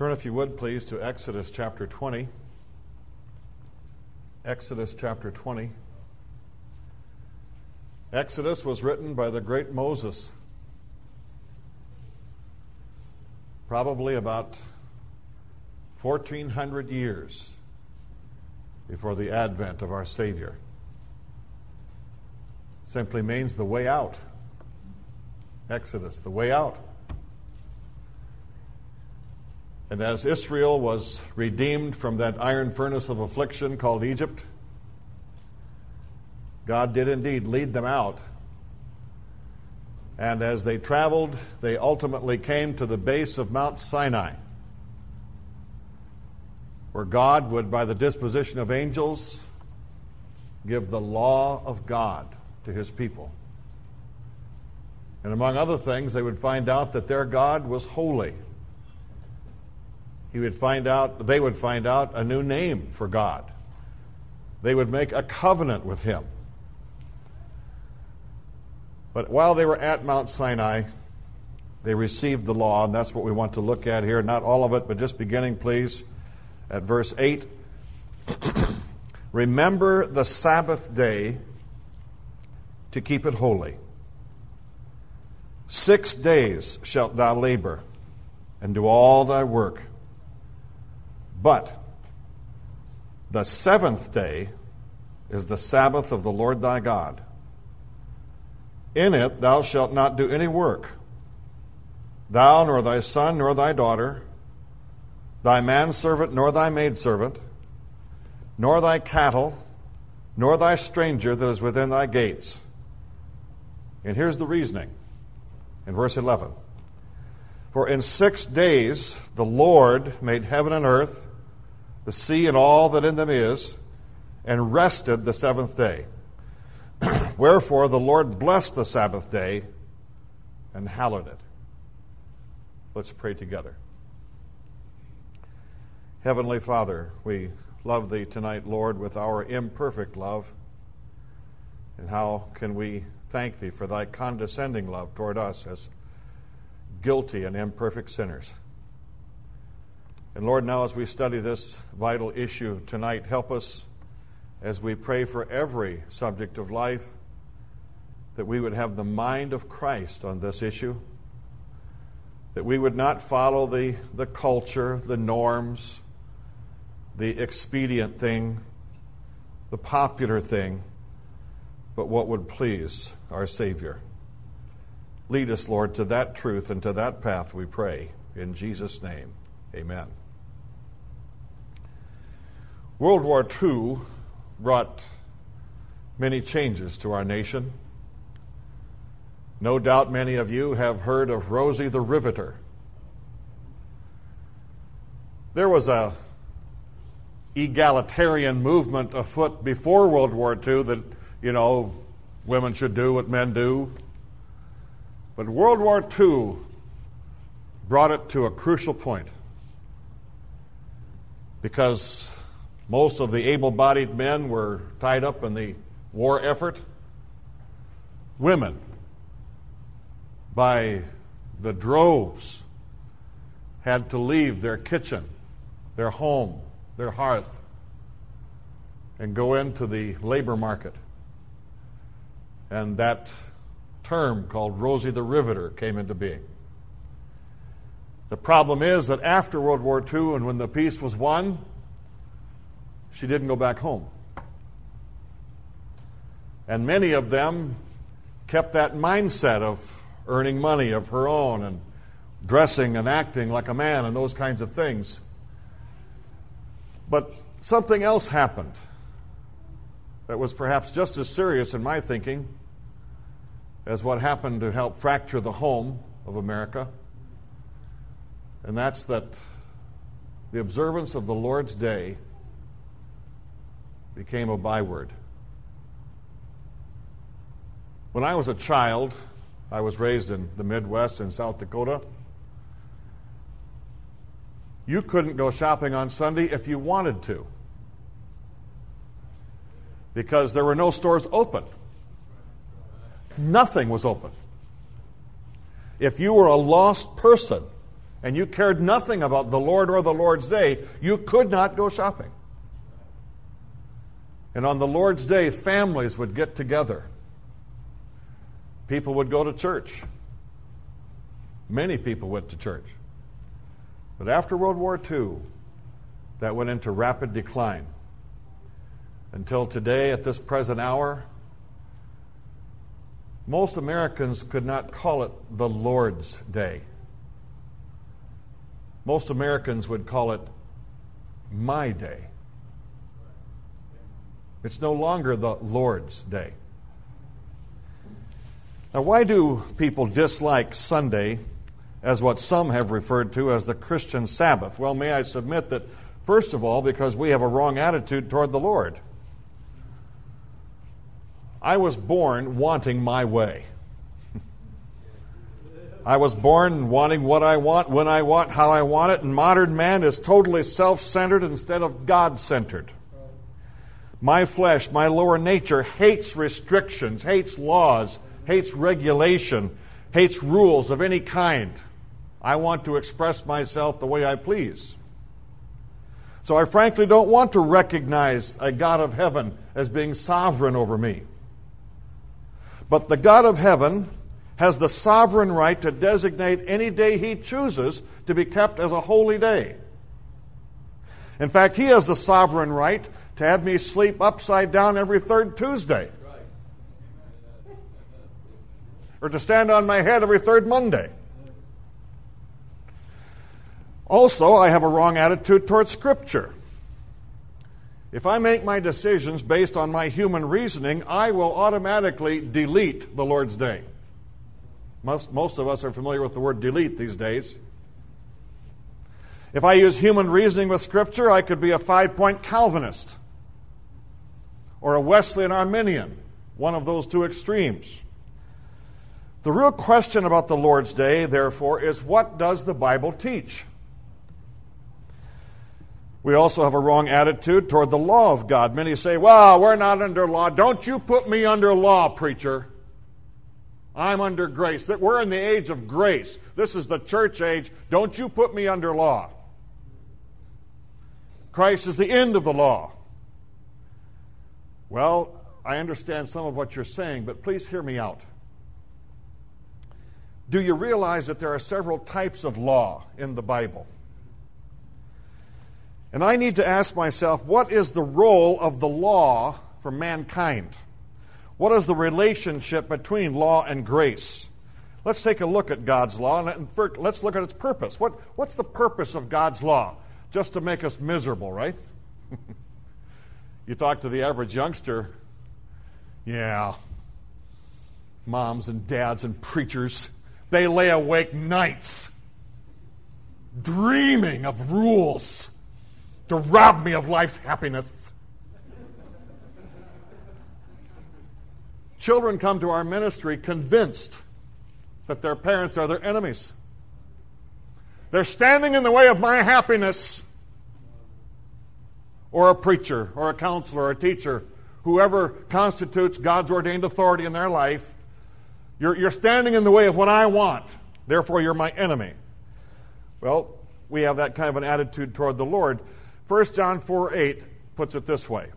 Turn, if you would, please, to Exodus chapter 20. Exodus chapter 20. Exodus was written by the great Moses, probably about 1400 years before the advent of our Savior. Simply means the way out. Exodus, the way out. And as Israel was redeemed from that iron furnace of affliction called Egypt, God did indeed lead them out. And as they traveled, they ultimately came to the base of Mount Sinai, where God would, by the disposition of angels, give the law of God to his people. And among other things, they would find out that their God was holy. He would find out, they would find out a new name for God. They would make a covenant with him. But while they were at Mount Sinai, they received the law, and that's what we want to look at here. Not all of it, but just beginning, please, at verse 8. Remember the Sabbath day to keep it holy. Six days shalt thou labor and do all thy work. But the seventh day is the Sabbath of the Lord thy God. In it thou shalt not do any work, thou, nor thy son, nor thy daughter, thy manservant, nor thy maidservant, nor thy cattle, nor thy stranger that is within thy gates. And here's the reasoning in verse 11 For in six days the Lord made heaven and earth, the sea and all that in them is, and rested the seventh day. Wherefore the Lord blessed the Sabbath day and hallowed it. Let's pray together. Heavenly Father, we love Thee tonight, Lord, with our imperfect love. And how can we thank Thee for Thy condescending love toward us as guilty and imperfect sinners? And Lord, now as we study this vital issue tonight, help us as we pray for every subject of life that we would have the mind of Christ on this issue, that we would not follow the, the culture, the norms, the expedient thing, the popular thing, but what would please our Savior. Lead us, Lord, to that truth and to that path, we pray. In Jesus' name, amen. World War II brought many changes to our nation. No doubt many of you have heard of Rosie the Riveter. There was a egalitarian movement afoot before World War II that, you know, women should do what men do. But World War II brought it to a crucial point because most of the able bodied men were tied up in the war effort. Women, by the droves, had to leave their kitchen, their home, their hearth, and go into the labor market. And that term called Rosie the Riveter came into being. The problem is that after World War II and when the peace was won, she didn't go back home. And many of them kept that mindset of earning money of her own and dressing and acting like a man and those kinds of things. But something else happened that was perhaps just as serious in my thinking as what happened to help fracture the home of America. And that's that the observance of the Lord's Day became a byword. When I was a child, I was raised in the Midwest in South Dakota. You couldn't go shopping on Sunday if you wanted to because there were no stores open. Nothing was open. If you were a lost person and you cared nothing about the Lord or the Lord's day, you could not go shopping. And on the Lord's day, families would get together. People would go to church. Many people went to church. But after World War II, that went into rapid decline. Until today, at this present hour, most Americans could not call it the Lord's Day. Most Americans would call it my day. It's no longer the Lord's Day. Now, why do people dislike Sunday as what some have referred to as the Christian Sabbath? Well, may I submit that, first of all, because we have a wrong attitude toward the Lord. I was born wanting my way. I was born wanting what I want, when I want, how I want it, and modern man is totally self centered instead of God centered. My flesh, my lower nature, hates restrictions, hates laws, hates regulation, hates rules of any kind. I want to express myself the way I please. So I frankly don't want to recognize a God of heaven as being sovereign over me. But the God of heaven has the sovereign right to designate any day he chooses to be kept as a holy day. In fact, he has the sovereign right to have me sleep upside down every third Tuesday. Or to stand on my head every third Monday. Also, I have a wrong attitude towards Scripture. If I make my decisions based on my human reasoning, I will automatically delete the Lord's Day. Most, most of us are familiar with the word delete these days. If I use human reasoning with Scripture, I could be a five point Calvinist or a Wesleyan Arminian, one of those two extremes. The real question about the Lord's Day, therefore, is what does the Bible teach? We also have a wrong attitude toward the law of God. Many say, well, we're not under law. Don't you put me under law, preacher. I'm under grace. That We're in the age of grace. This is the church age. Don't you put me under law. Christ is the end of the law. Well, I understand some of what you're saying, but please hear me out. Do you realize that there are several types of law in the Bible? And I need to ask myself what is the role of the law for mankind? What is the relationship between law and grace? Let's take a look at God's law and let's look at its purpose. What, what's the purpose of God's law? Just to make us miserable, right? you talk to the average youngster, yeah, moms and dads and preachers, they lay awake nights dreaming of rules to rob me of life's happiness. Children come to our ministry convinced that their parents are their enemies. They're standing in the way of my happiness. Or a preacher, or a counselor, or a teacher, whoever constitutes God's ordained authority in their life, you're, you're standing in the way of what I want. Therefore, you're my enemy. Well, we have that kind of an attitude toward the Lord. 1 John 4 8 puts it this way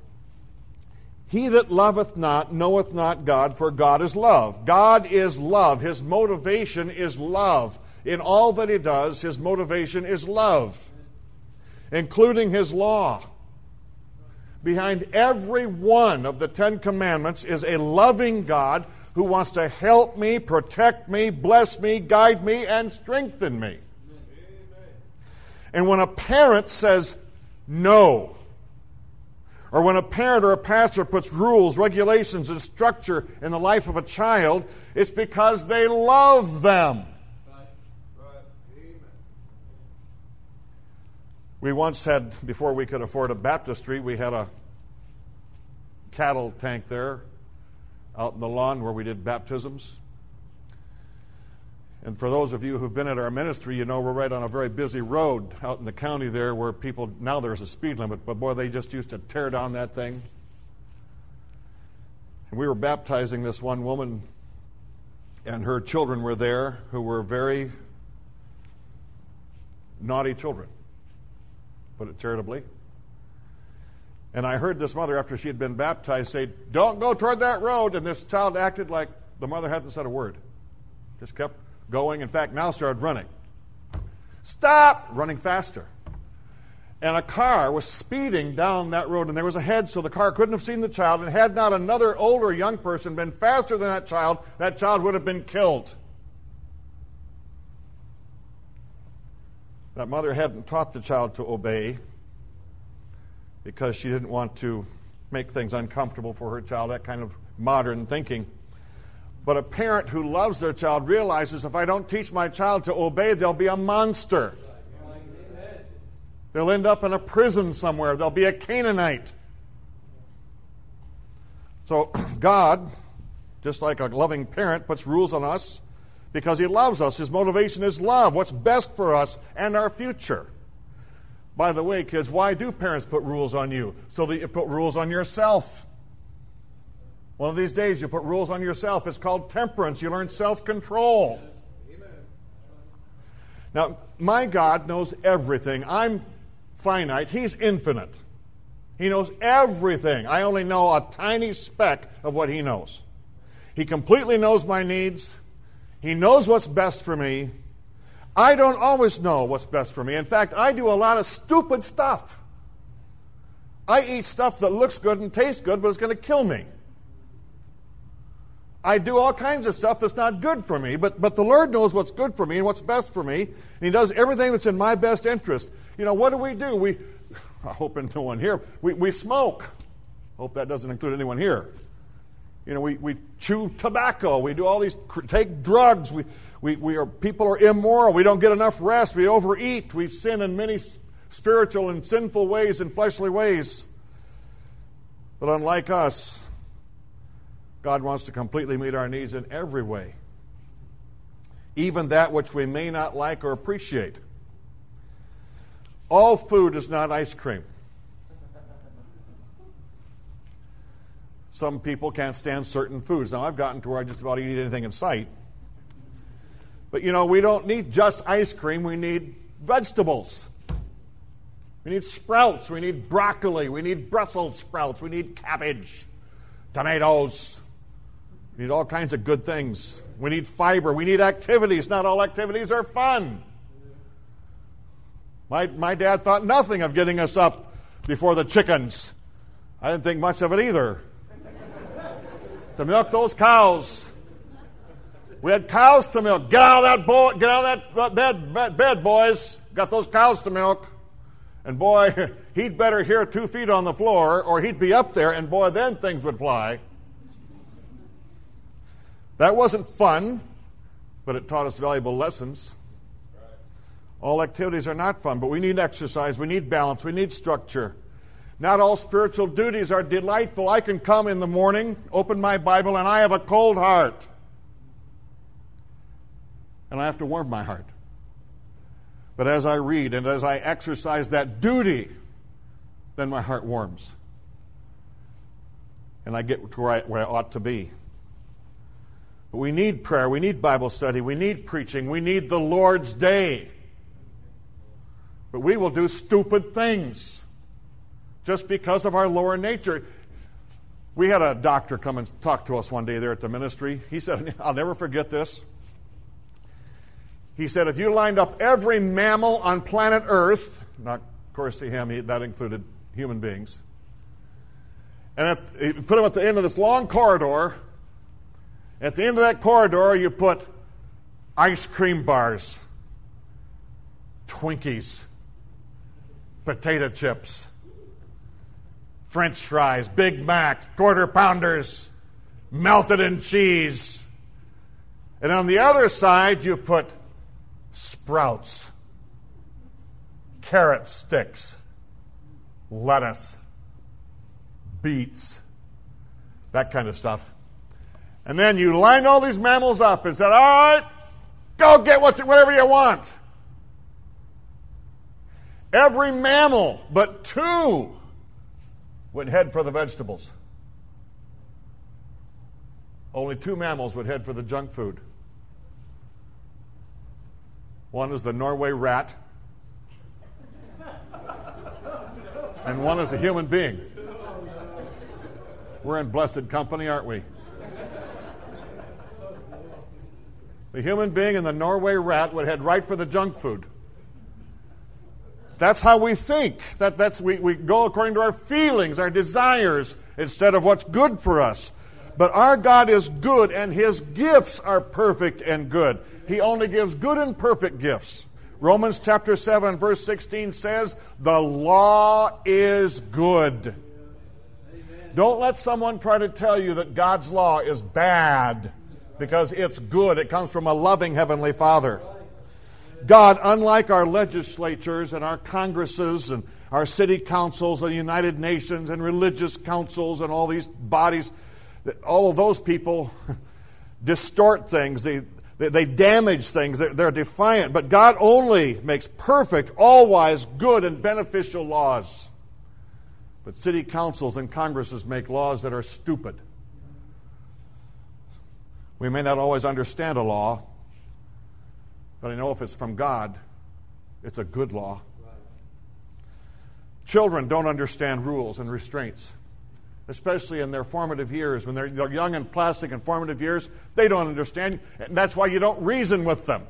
He that loveth not knoweth not God, for God is love. God is love. His motivation is love. In all that he does, his motivation is love, including his law. Behind every one of the Ten Commandments is a loving God who wants to help me, protect me, bless me, guide me, and strengthen me. And when a parent says no. Or when a parent or a pastor puts rules, regulations, and structure in the life of a child, it's because they love them. We once had, before we could afford a baptistry, we had a cattle tank there out in the lawn where we did baptisms. And for those of you who've been at our ministry, you know we're right on a very busy road out in the county there where people, now there's a speed limit, but boy, they just used to tear down that thing. And we were baptizing this one woman, and her children were there who were very naughty children. Put it charitably. And I heard this mother, after she had been baptized, say, Don't go toward that road. And this child acted like the mother hadn't said a word. Just kept going. In fact, now started running. Stop! Running faster. And a car was speeding down that road, and there was a hedge, so the car couldn't have seen the child. And had not another older young person been faster than that child, that child would have been killed. That mother hadn't taught the child to obey because she didn't want to make things uncomfortable for her child, that kind of modern thinking. But a parent who loves their child realizes if I don't teach my child to obey, they'll be a monster. They'll end up in a prison somewhere. They'll be a Canaanite. So, God, just like a loving parent, puts rules on us because He loves us. His motivation is love, what's best for us and our future. By the way, kids, why do parents put rules on you? So that you put rules on yourself. One of these days, you put rules on yourself. It's called temperance. You learn self control. Now, my God knows everything. I'm finite, He's infinite. He knows everything. I only know a tiny speck of what He knows. He completely knows my needs. He knows what's best for me. I don't always know what's best for me. In fact, I do a lot of stupid stuff. I eat stuff that looks good and tastes good, but it's going to kill me. I do all kinds of stuff that's not good for me, but, but the Lord knows what's good for me and what's best for me, and He does everything that's in my best interest. You know, what do we do? We, I hope no one here, we, we smoke. Hope that doesn't include anyone here. You know, we, we chew tobacco. We do all these, take drugs. We, we, we are, people are immoral. We don't get enough rest. We overeat. We sin in many spiritual and sinful ways and fleshly ways. But unlike us, God wants to completely meet our needs in every way, even that which we may not like or appreciate. All food is not ice cream. Some people can't stand certain foods. Now, I've gotten to where I just about eat anything in sight. But you know, we don't need just ice cream, we need vegetables. We need sprouts, we need broccoli, we need Brussels sprouts, we need cabbage, tomatoes. We need all kinds of good things. We need fiber, we need activities. Not all activities are fun. My, my dad thought nothing of getting us up before the chickens. I didn't think much of it either to milk those cows. We had cows to milk. Get out of that, bo- get out of that uh, bed, bed, bed, boys. Got those cows to milk. And boy, he'd better hear two feet on the floor, or he'd be up there, and boy, then things would fly. That wasn't fun, but it taught us valuable lessons. All activities are not fun, but we need exercise, we need balance, we need structure. Not all spiritual duties are delightful. I can come in the morning, open my Bible, and I have a cold heart. And I have to warm my heart. But as I read and as I exercise that duty, then my heart warms. And I get to where I, where I ought to be. But we need prayer, we need Bible study, we need preaching, we need the Lord's day. But we will do stupid things just because of our lower nature. We had a doctor come and talk to us one day there at the ministry. He said, I'll never forget this. He said, if you lined up every mammal on planet Earth, not, of course, to him, he, that included human beings, and at, he put them at the end of this long corridor. At the end of that corridor, you put ice cream bars, Twinkies, potato chips, French fries, Big Macs, quarter pounders, melted in cheese. And on the other side, you put sprouts, carrot sticks, lettuce, beets, that kind of stuff. And then you lined all these mammals up and said, All right, go get what you, whatever you want. Every mammal but two would head for the vegetables. Only two mammals would head for the junk food. One is the Norway rat, and one is a human being. We're in blessed company, aren't we? The human being and the Norway rat would head right for the junk food. That's how we think. That, that's, we, we go according to our feelings, our desires, instead of what's good for us. But our God is good, and His gifts are perfect and good. He only gives good and perfect gifts. Romans chapter 7, verse 16 says, The law is good. Don't let someone try to tell you that God's law is bad because it's good. It comes from a loving Heavenly Father. God, unlike our legislatures and our congresses and our city councils and the United Nations and religious councils and all these bodies, all of those people distort things. They, they, damage things. They're, they're defiant. But God only makes perfect, all wise, good, and beneficial laws. But city councils and congresses make laws that are stupid. We may not always understand a law, but I know if it's from God, it's a good law. Children don't understand rules and restraints, especially in their formative years. When they're, they're young and plastic and formative years, they don't understand. And that's why you don't reason with them.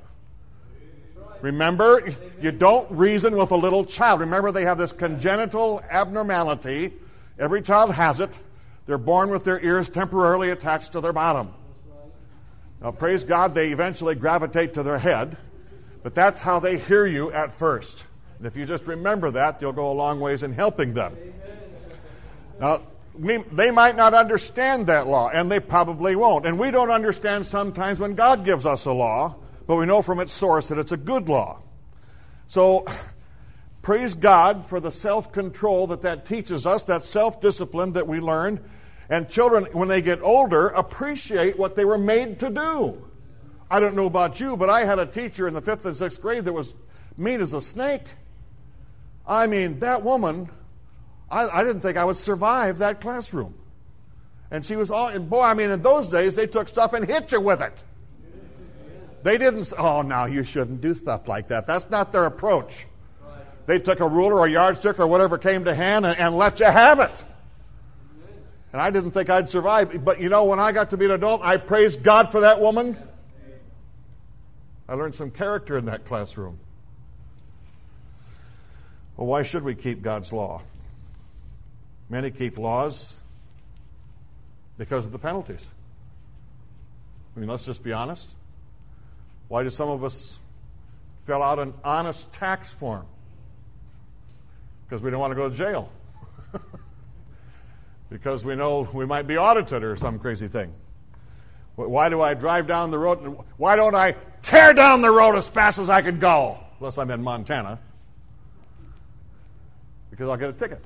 Remember, you don't reason with a little child. Remember, they have this congenital abnormality. Every child has it. They're born with their ears temporarily attached to their bottom. Now, praise God, they eventually gravitate to their head, but that's how they hear you at first. And if you just remember that, you'll go a long ways in helping them. Now, they might not understand that law, and they probably won't. And we don't understand sometimes when God gives us a law, but we know from its source that it's a good law. So, praise God for the self control that that teaches us, that self discipline that we learn and children, when they get older, appreciate what they were made to do. I don't know about you, but I had a teacher in the fifth and sixth grade that was mean as a snake. I mean, that woman, I, I didn't think I would survive that classroom. And she was all, and boy, I mean, in those days, they took stuff and hit you with it. They didn't, oh, now you shouldn't do stuff like that. That's not their approach. They took a ruler or a yardstick or whatever came to hand and, and let you have it. And I didn't think I'd survive. But you know, when I got to be an adult, I praised God for that woman. I learned some character in that classroom. Well, why should we keep God's law? Many keep laws because of the penalties. I mean, let's just be honest. Why do some of us fill out an honest tax form? Because we don't want to go to jail. because we know we might be audited or some crazy thing. Why do I drive down the road? Why don't I tear down the road as fast as I can go? Unless I'm in Montana. Because I'll get a ticket.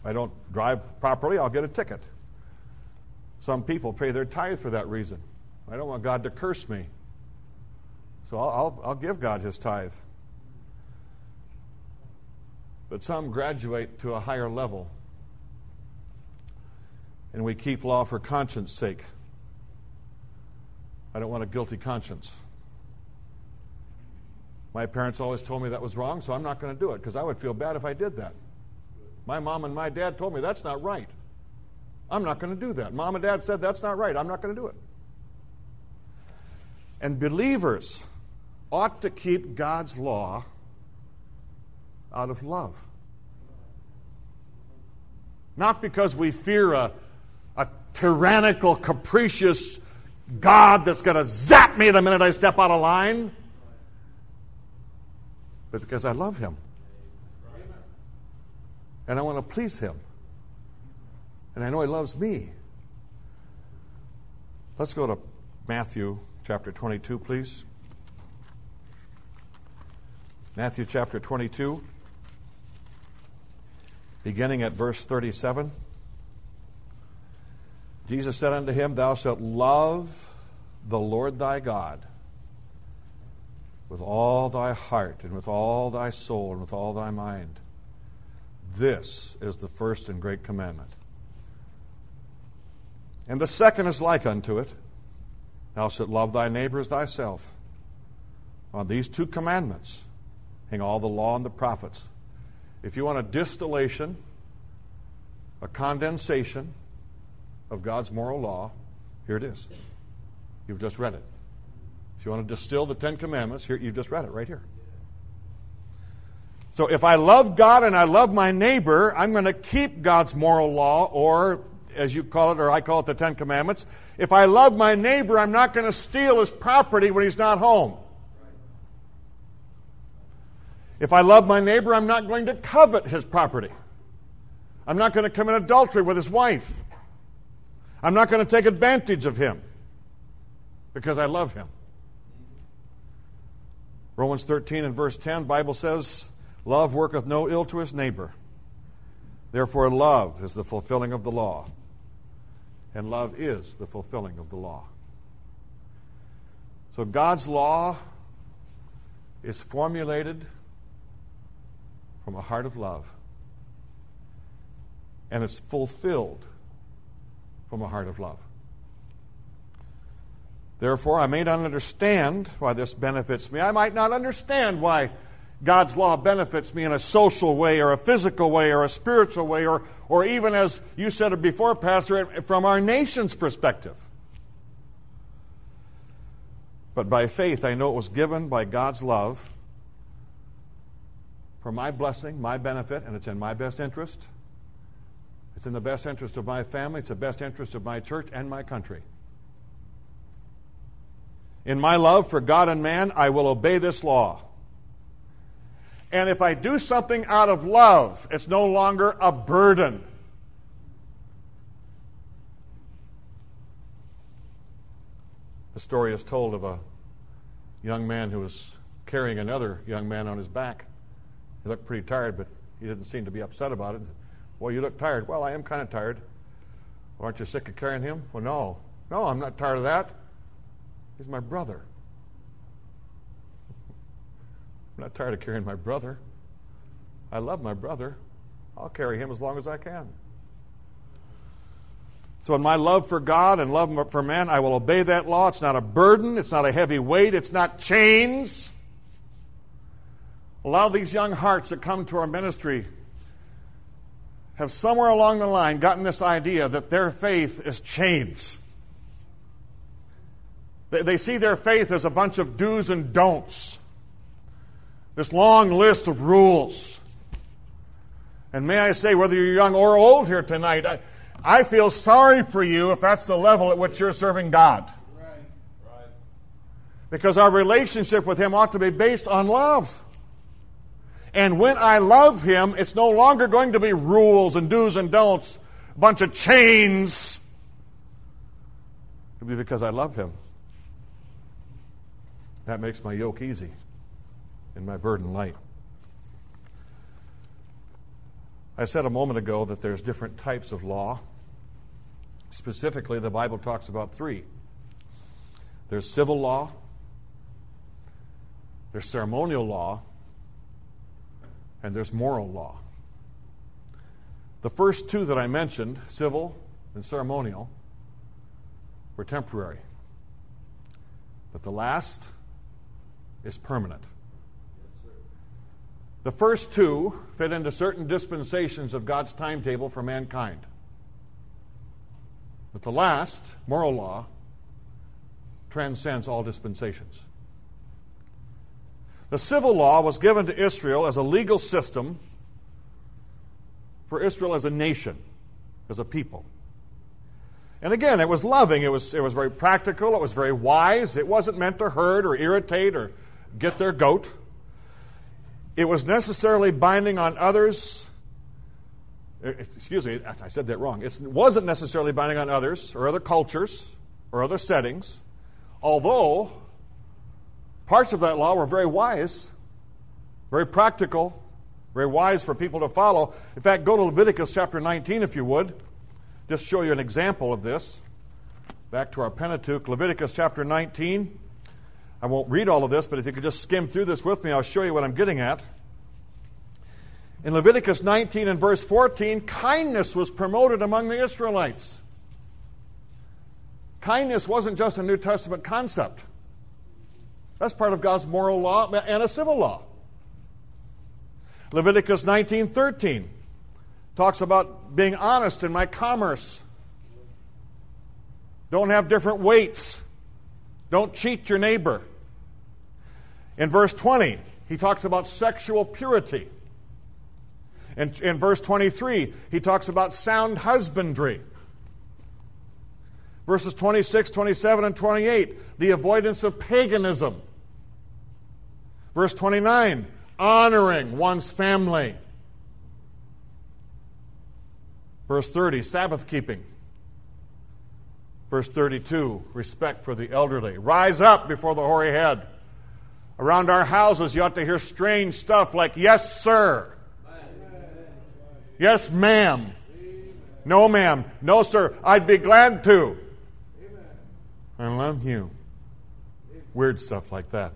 If I don't drive properly, I'll get a ticket. Some people pay their tithe for that reason. I don't want God to curse me. So I'll, I'll, I'll give God his tithe but some graduate to a higher level. And we keep law for conscience sake. I don't want a guilty conscience. My parents always told me that was wrong, so I'm not going to do it because I would feel bad if I did that. My mom and my dad told me that's not right. I'm not going to do that. Mom and dad said that's not right. I'm not going to do it. And believers ought to keep God's law out of love. Not because we fear a, a tyrannical, capricious God that's going to zap me the minute I step out of line, but because I love Him. And I want to please Him. And I know He loves me. Let's go to Matthew chapter 22, please. Matthew chapter 22 beginning at verse 37. Jesus said unto him, Thou shalt love the Lord thy God with all thy heart, and with all thy soul, and with all thy mind. This is the first and great commandment. And the second is like unto it Thou shalt love thy neighbor as thyself. On these two commandments hang all the law and the prophets. If you want a distillation, a condensation of God's moral law, here it is. You've just read it. If you want to distill the Ten Commandments, here you've just read it right here. So if I love God and I love my neighbor, I'm going to keep God's moral law, or as you call it, or I call it the Ten Commandments. If I love my neighbor, I'm not going to steal his property when he's not home. If I love my neighbor, I'm not going to covet his property. I'm not going to commit adultery with his wife. I'm not going to take advantage of him because I love him. Romans 13 and verse 10, Bible says, Love worketh no ill to his neighbor. Therefore, love is the fulfilling of the law. And love is the fulfilling of the law. So, God's law is formulated from a heart of love. And it's fulfilled from a heart of love. Therefore, I may not understand why this benefits me. I might not understand why God's law benefits me in a social way or a physical way or a spiritual way or, or even as you said before, Pastor, from our nation's perspective. But by faith, I know it was given by God's love for my blessing, my benefit, and it's in my best interest. It's in the best interest of my family, it's the best interest of my church and my country. In my love for God and man, I will obey this law. And if I do something out of love, it's no longer a burden. The story is told of a young man who was carrying another young man on his back. He looked pretty tired, but he didn't seem to be upset about it. Well, you look tired. Well, I am kind of tired. Well, aren't you sick of carrying him? Well, no. No, I'm not tired of that. He's my brother. I'm not tired of carrying my brother. I love my brother. I'll carry him as long as I can. So, in my love for God and love for man, I will obey that law. It's not a burden, it's not a heavy weight, it's not chains. A lot of these young hearts that come to our ministry have somewhere along the line gotten this idea that their faith is chains. They, they see their faith as a bunch of do's and don'ts, this long list of rules. And may I say, whether you're young or old here tonight, I, I feel sorry for you if that's the level at which you're serving God. Because our relationship with Him ought to be based on love. And when I love him, it's no longer going to be rules and do's and don'ts, a bunch of chains. It'll be because I love him. That makes my yoke easy and my burden light. I said a moment ago that there's different types of law. Specifically, the Bible talks about three there's civil law, there's ceremonial law, and there's moral law. The first two that I mentioned, civil and ceremonial, were temporary. But the last is permanent. The first two fit into certain dispensations of God's timetable for mankind. But the last, moral law, transcends all dispensations. The civil law was given to Israel as a legal system for Israel as a nation, as a people. And again, it was loving, it was, it was very practical, it was very wise. It wasn't meant to hurt or irritate or get their goat. It was necessarily binding on others. Eh, excuse me, I said that wrong. It wasn't necessarily binding on others or other cultures or other settings, although Parts of that law were very wise, very practical, very wise for people to follow. In fact, go to Leviticus chapter 19 if you would. Just show you an example of this. Back to our Pentateuch, Leviticus chapter 19. I won't read all of this, but if you could just skim through this with me, I'll show you what I'm getting at. In Leviticus 19 and verse 14, kindness was promoted among the Israelites. Kindness wasn't just a New Testament concept. That's part of God's moral law and a civil law. Leviticus 19:13 talks about being honest in my commerce. Don't have different weights. Don't cheat your neighbor. In verse 20, he talks about sexual purity. In, in verse 23, he talks about sound husbandry. Verses 26, 27, and 28, the avoidance of paganism. Verse 29, honoring one's family. Verse 30, Sabbath keeping. Verse 32, respect for the elderly. Rise up before the hoary head. Around our houses, you ought to hear strange stuff like, Yes, sir. Yes, ma'am. No, ma'am. No, sir. I'd be glad to. I love you. Weird stuff like that.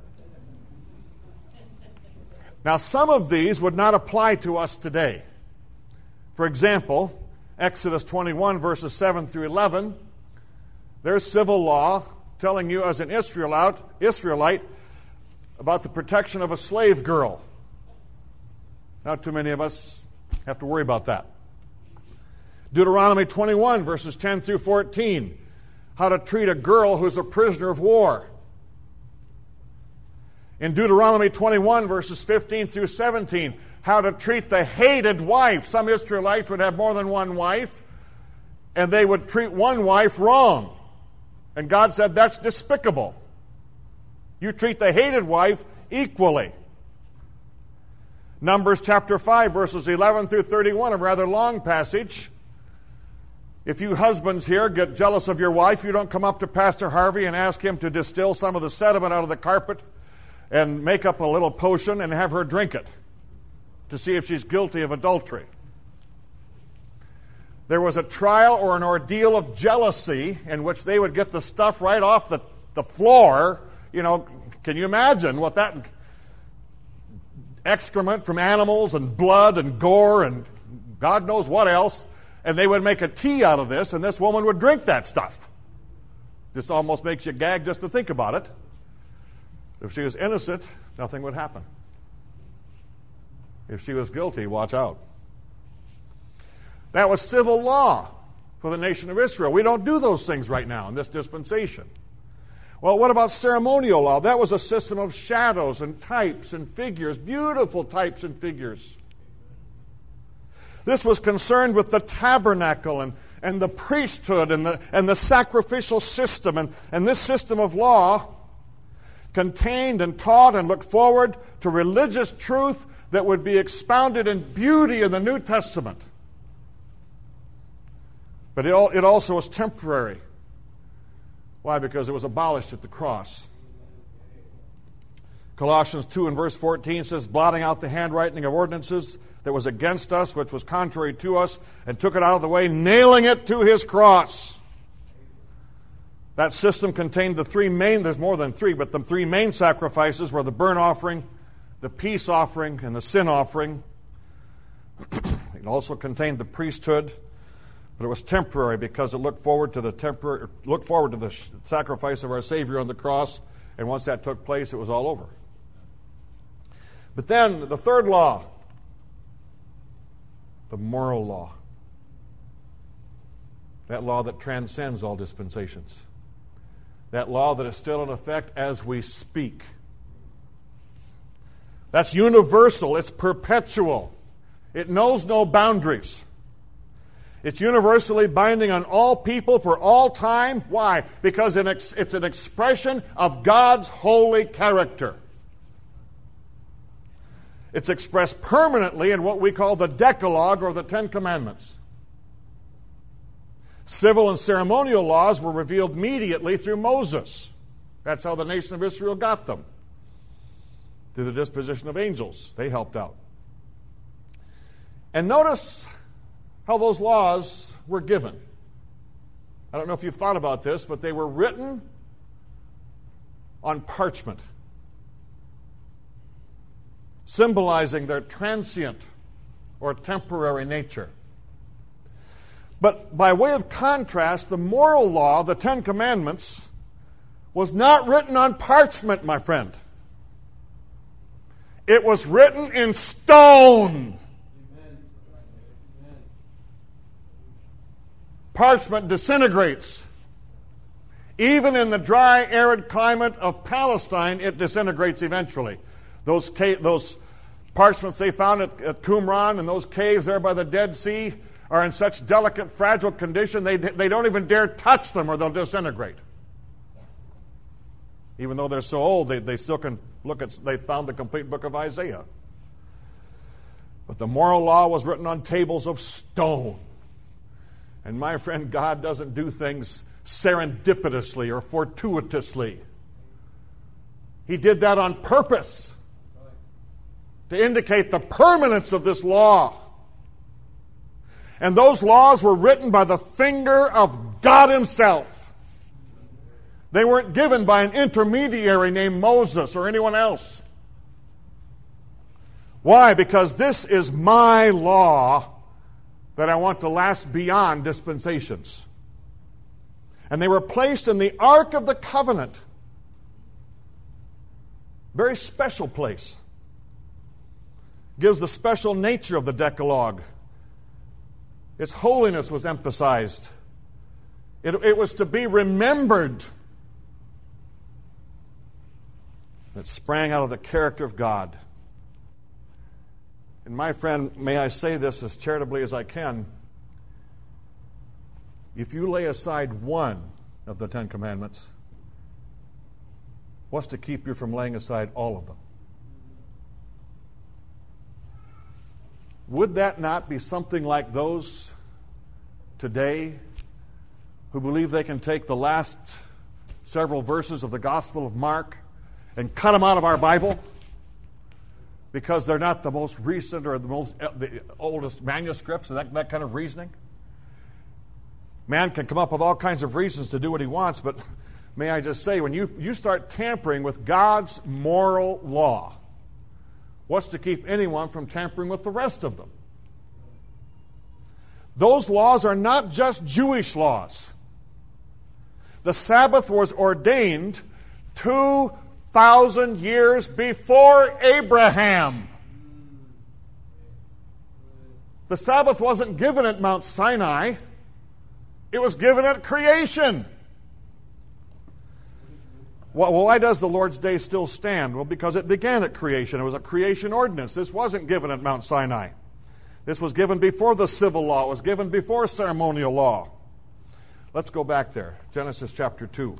Now, some of these would not apply to us today. For example, Exodus 21, verses 7 through 11, there's civil law telling you as an Israelite, about the protection of a slave girl. Not too many of us have to worry about that. Deuteronomy 21, verses 10 through 14, how to treat a girl who's a prisoner of war. In Deuteronomy 21, verses 15 through 17, how to treat the hated wife. Some Israelites would have more than one wife, and they would treat one wife wrong. And God said, That's despicable. You treat the hated wife equally. Numbers chapter 5, verses 11 through 31, a rather long passage. If you husbands here get jealous of your wife, you don't come up to Pastor Harvey and ask him to distill some of the sediment out of the carpet and make up a little potion and have her drink it to see if she's guilty of adultery. There was a trial or an ordeal of jealousy in which they would get the stuff right off the, the floor. You know, can you imagine what that excrement from animals and blood and gore and God knows what else? And they would make a tea out of this, and this woman would drink that stuff. Just almost makes you gag just to think about it. If she was innocent, nothing would happen. If she was guilty, watch out. That was civil law for the nation of Israel. We don't do those things right now in this dispensation. Well, what about ceremonial law? That was a system of shadows and types and figures, beautiful types and figures. This was concerned with the tabernacle and, and the priesthood and the, and the sacrificial system. And, and this system of law contained and taught and looked forward to religious truth that would be expounded in beauty in the New Testament. But it, it also was temporary. Why? Because it was abolished at the cross. Colossians 2 and verse 14 says, blotting out the handwriting of ordinances that was against us, which was contrary to us, and took it out of the way, nailing it to his cross. That system contained the three main, there's more than three, but the three main sacrifices were the burnt offering, the peace offering, and the sin offering. it also contained the priesthood, but it was temporary because it looked forward to the temporary, looked forward to the sacrifice of our Savior on the cross, and once that took place, it was all over. But then the third law, the moral law. That law that transcends all dispensations that law that is still in effect as we speak. That's universal, it's perpetual, it knows no boundaries. It's universally binding on all people for all time. Why? Because it's an expression of God's holy character. It's expressed permanently in what we call the Decalogue or the Ten Commandments. Civil and ceremonial laws were revealed immediately through Moses. That's how the nation of Israel got them. Through the disposition of angels, they helped out. And notice how those laws were given. I don't know if you've thought about this, but they were written on parchment, symbolizing their transient or temporary nature. But by way of contrast, the moral law, the Ten Commandments, was not written on parchment, my friend. It was written in stone. Parchment disintegrates. Even in the dry, arid climate of Palestine, it disintegrates eventually. Those, those parchments they found at, at Qumran and those caves there by the Dead Sea are in such delicate, fragile condition, they, they don't even dare touch them or they'll disintegrate. Even though they're so old, they, they still can look at, they found the complete book of Isaiah. But the moral law was written on tables of stone. And my friend, God doesn't do things serendipitously or fortuitously. He did that on purpose to indicate the permanence of this law. And those laws were written by the finger of God Himself. They weren't given by an intermediary named Moses or anyone else. Why? Because this is my law that I want to last beyond dispensations. And they were placed in the Ark of the Covenant. Very special place. Gives the special nature of the Decalogue. Its holiness was emphasized. It, it was to be remembered. It sprang out of the character of God. And my friend, may I say this as charitably as I can. If you lay aside one of the Ten Commandments, what's to keep you from laying aside all of them? Would that not be something like those today who believe they can take the last several verses of the Gospel of Mark and cut them out of our Bible because they're not the most recent or the most uh, the oldest manuscripts, that, that kind of reasoning? Man can come up with all kinds of reasons to do what he wants, but may I just say, when you, you start tampering with God's moral law, What's to keep anyone from tampering with the rest of them? Those laws are not just Jewish laws. The Sabbath was ordained 2,000 years before Abraham. The Sabbath wasn't given at Mount Sinai, it was given at creation. Well, why does the Lord's Day still stand? Well, because it began at creation. It was a creation ordinance. This wasn't given at Mount Sinai. This was given before the civil law, it was given before ceremonial law. Let's go back there. Genesis chapter 2.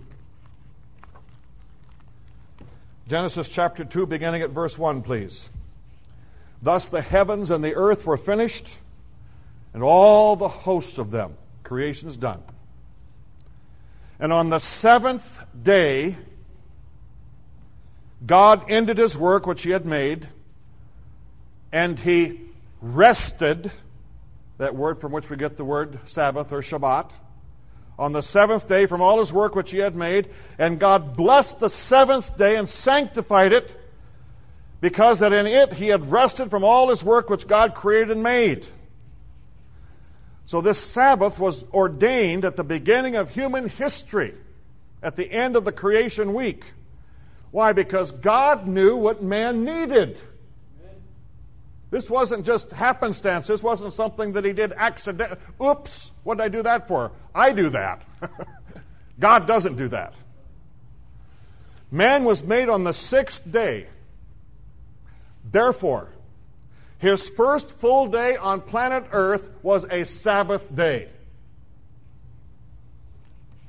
Genesis chapter 2, beginning at verse 1, please. Thus the heavens and the earth were finished, and all the host of them. Creation is done. And on the seventh day, God ended his work which he had made, and he rested, that word from which we get the word Sabbath or Shabbat, on the seventh day from all his work which he had made, and God blessed the seventh day and sanctified it, because that in it he had rested from all his work which God created and made. So this Sabbath was ordained at the beginning of human history, at the end of the creation week. Why? Because God knew what man needed. This wasn't just happenstance. This wasn't something that he did accidentally. Oops, what did I do that for? I do that. God doesn't do that. Man was made on the sixth day. Therefore, his first full day on planet Earth was a Sabbath day.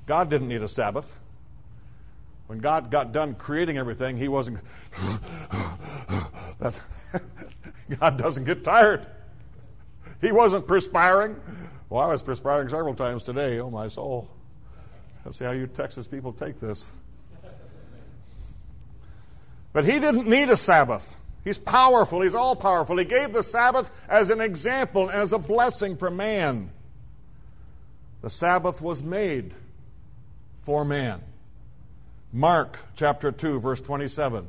God didn't need a Sabbath. When God got done creating everything, He wasn't. God doesn't get tired. He wasn't perspiring. Well, I was perspiring several times today. Oh, my soul. Let's see how you Texas people take this. But he didn't need a Sabbath. He's powerful. He's all powerful. He gave the Sabbath as an example as a blessing for man. The Sabbath was made for man. Mark chapter 2, verse 27.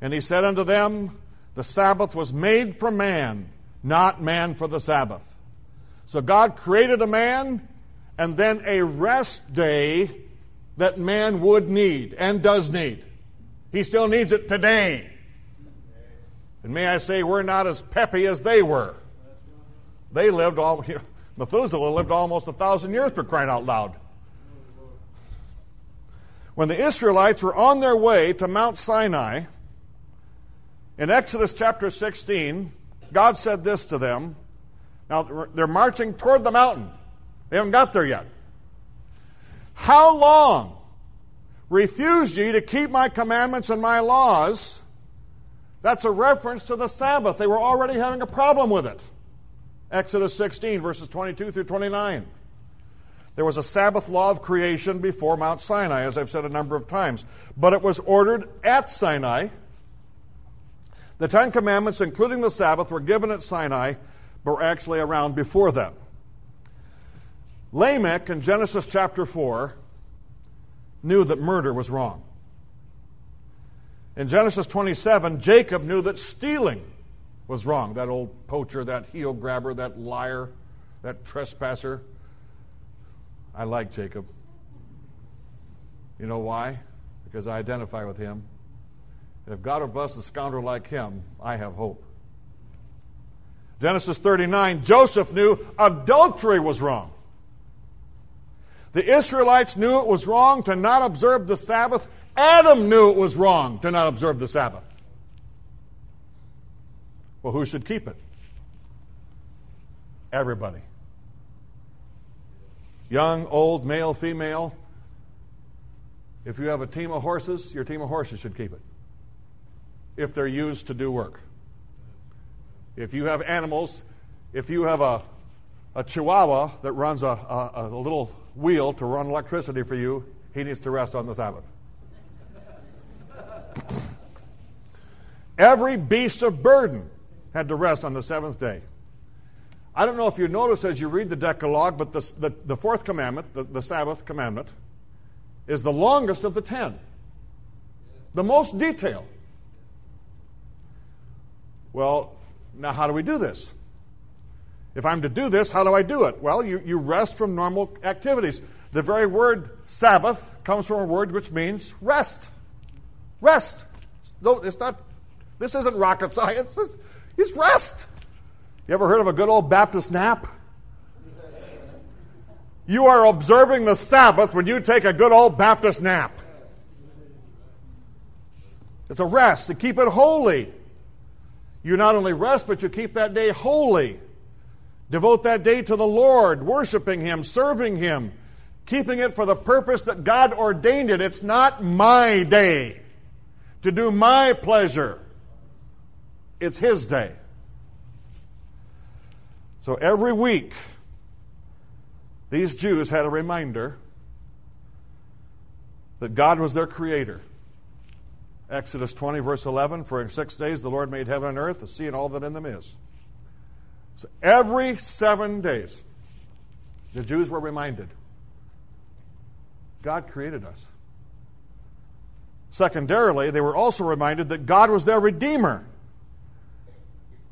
And he said unto them, The Sabbath was made for man, not man for the Sabbath. So God created a man and then a rest day that man would need and does need. He still needs it today. And may I say, we're not as peppy as they were. They lived all, Methuselah lived almost a thousand years for crying out loud. When the Israelites were on their way to Mount Sinai, in Exodus chapter 16, God said this to them. Now, they're marching toward the mountain. They haven't got there yet. How long refuse ye to keep my commandments and my laws? That's a reference to the Sabbath. They were already having a problem with it. Exodus 16, verses 22 through 29. There was a Sabbath law of creation before Mount Sinai, as I've said a number of times, but it was ordered at Sinai. The Ten Commandments, including the Sabbath, were given at Sinai, but were actually around before then. Lamech in Genesis chapter 4 knew that murder was wrong. In Genesis 27, Jacob knew that stealing was wrong. That old poacher, that heel grabber, that liar, that trespasser. I like Jacob. You know why? Because I identify with him. And if God will bless a scoundrel like him, I have hope. Genesis 39, Joseph knew adultery was wrong. The Israelites knew it was wrong to not observe the Sabbath. Adam knew it was wrong to not observe the Sabbath. Well, who should keep it? Everybody. Young, old, male, female. If you have a team of horses, your team of horses should keep it. If they're used to do work. If you have animals, if you have a, a chihuahua that runs a, a, a little wheel to run electricity for you, he needs to rest on the Sabbath. Every beast of burden had to rest on the seventh day. I don't know if you notice as you read the Decalogue, but the, the, the fourth commandment, the, the Sabbath commandment, is the longest of the ten, the most detailed. Well, now how do we do this? If I'm to do this, how do I do it? Well, you, you rest from normal activities. The very word Sabbath comes from a word which means rest. Rest. No, it's not, this isn't rocket science. It's rest. You ever heard of a good old Baptist nap? You are observing the Sabbath when you take a good old Baptist nap. It's a rest to keep it holy. You not only rest, but you keep that day holy. Devote that day to the Lord, worshiping Him, serving Him, keeping it for the purpose that God ordained it. It's not my day to do my pleasure, it's His day. So every week, these Jews had a reminder that God was their creator. Exodus 20, verse 11 For in six days the Lord made heaven and earth, the sea, and all that in them is. So every seven days, the Jews were reminded God created us. Secondarily, they were also reminded that God was their Redeemer.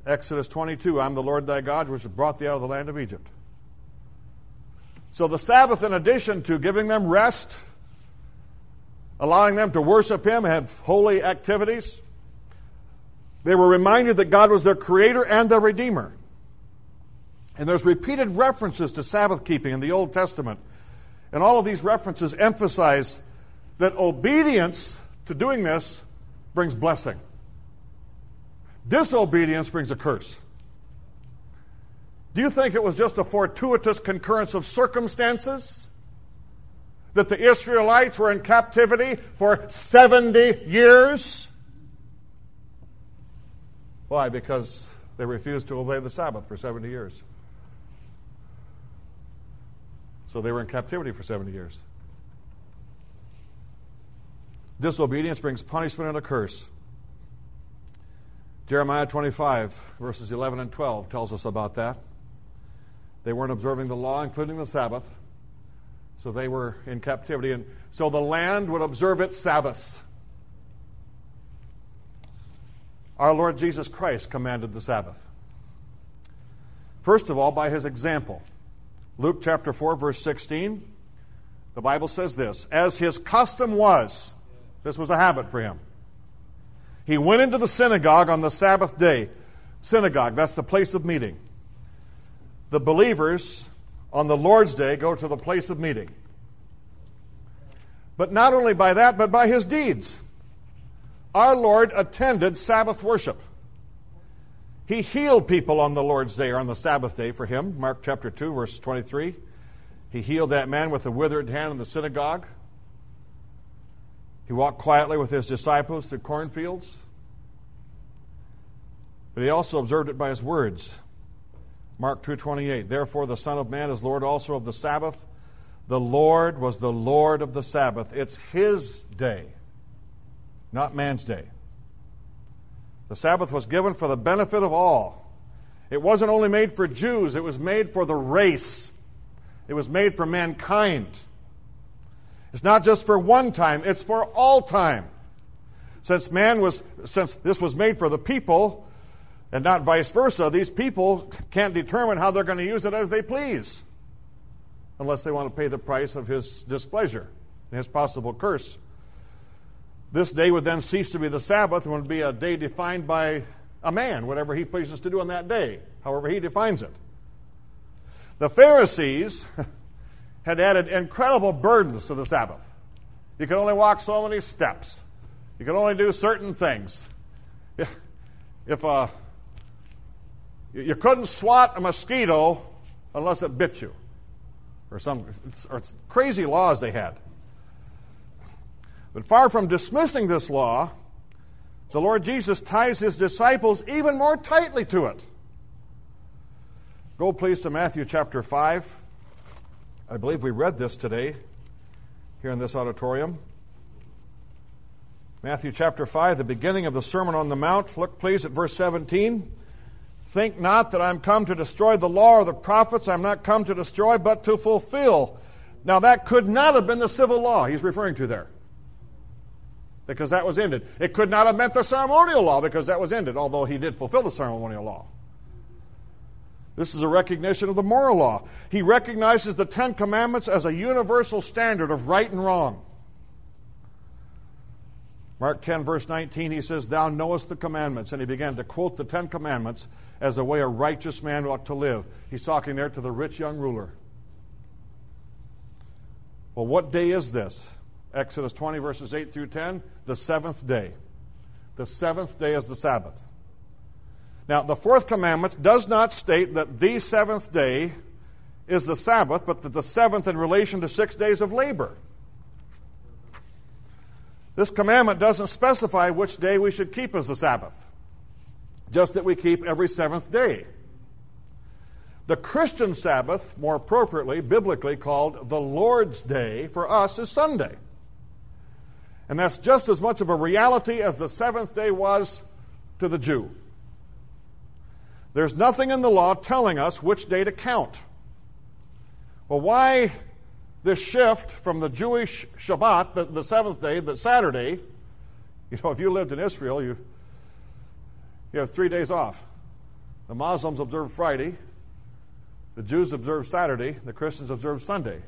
Exodus 22 I'm the Lord thy God, which brought thee out of the land of Egypt. So the Sabbath, in addition to giving them rest, allowing them to worship Him, have holy activities, they were reminded that God was their creator and their redeemer. And there's repeated references to Sabbath keeping in the Old Testament. And all of these references emphasize that obedience to doing this brings blessing. Disobedience brings a curse. Do you think it was just a fortuitous concurrence of circumstances? That the Israelites were in captivity for 70 years? Why? Because they refused to obey the Sabbath for 70 years. So they were in captivity for 70 years. Disobedience brings punishment and a curse. Jeremiah 25, verses 11 and 12, tells us about that. They weren't observing the law, including the Sabbath, so they were in captivity. And so the land would observe its Sabbaths. Our Lord Jesus Christ commanded the Sabbath. First of all, by his example. Luke chapter 4, verse 16, the Bible says this As his custom was, this was a habit for him He went into the synagogue on the Sabbath day. Synagogue, that's the place of meeting. The believers on the Lord's day go to the place of meeting. But not only by that, but by his deeds. Our Lord attended Sabbath worship. He healed people on the Lord's day or on the Sabbath day for him. Mark chapter 2, verse 23. He healed that man with the withered hand in the synagogue. He walked quietly with his disciples through cornfields. But he also observed it by his words. Mark 2:28 Therefore the son of man is lord also of the sabbath. The lord was the lord of the sabbath. It's his day not man's day. The sabbath was given for the benefit of all. It wasn't only made for Jews it was made for the race. It was made for mankind it's not just for one time it's for all time since man was since this was made for the people and not vice versa. These people can't determine how they're going to use it as they please unless they want to pay the price of his displeasure and his possible curse. This day would then cease to be the Sabbath and would be a day defined by a man, whatever he pleases to do on that day, however he defines it. The Pharisees had added incredible burdens to the Sabbath. You could only walk so many steps. You could only do certain things. If uh, a you couldn't swat a mosquito unless it bit you, or some or crazy laws they had. But far from dismissing this law, the Lord Jesus ties his disciples even more tightly to it. Go, please, to Matthew chapter 5. I believe we read this today here in this auditorium. Matthew chapter 5, the beginning of the Sermon on the Mount. Look, please, at verse 17. Think not that I'm come to destroy the law or the prophets. I'm not come to destroy, but to fulfill. Now, that could not have been the civil law he's referring to there. Because that was ended. It could not have meant the ceremonial law because that was ended, although he did fulfill the ceremonial law. This is a recognition of the moral law. He recognizes the Ten Commandments as a universal standard of right and wrong. Mark 10, verse 19, he says, Thou knowest the commandments. And he began to quote the Ten Commandments as the way a righteous man ought to live. He's talking there to the rich young ruler. Well, what day is this? Exodus 20, verses 8 through 10, the seventh day. The seventh day is the Sabbath. Now, the fourth commandment does not state that the seventh day is the Sabbath, but that the seventh in relation to six days of labor. This commandment doesn't specify which day we should keep as the Sabbath, just that we keep every seventh day. The Christian Sabbath, more appropriately, biblically called the Lord's Day, for us is Sunday. And that's just as much of a reality as the seventh day was to the Jew. There's nothing in the law telling us which day to count. Well, why this shift from the Jewish Shabbat, the, the seventh day, the Saturday, you know, if you lived in Israel, you, you have three days off. The Muslims observe Friday, the Jews observe Saturday, the Christians observe Sunday.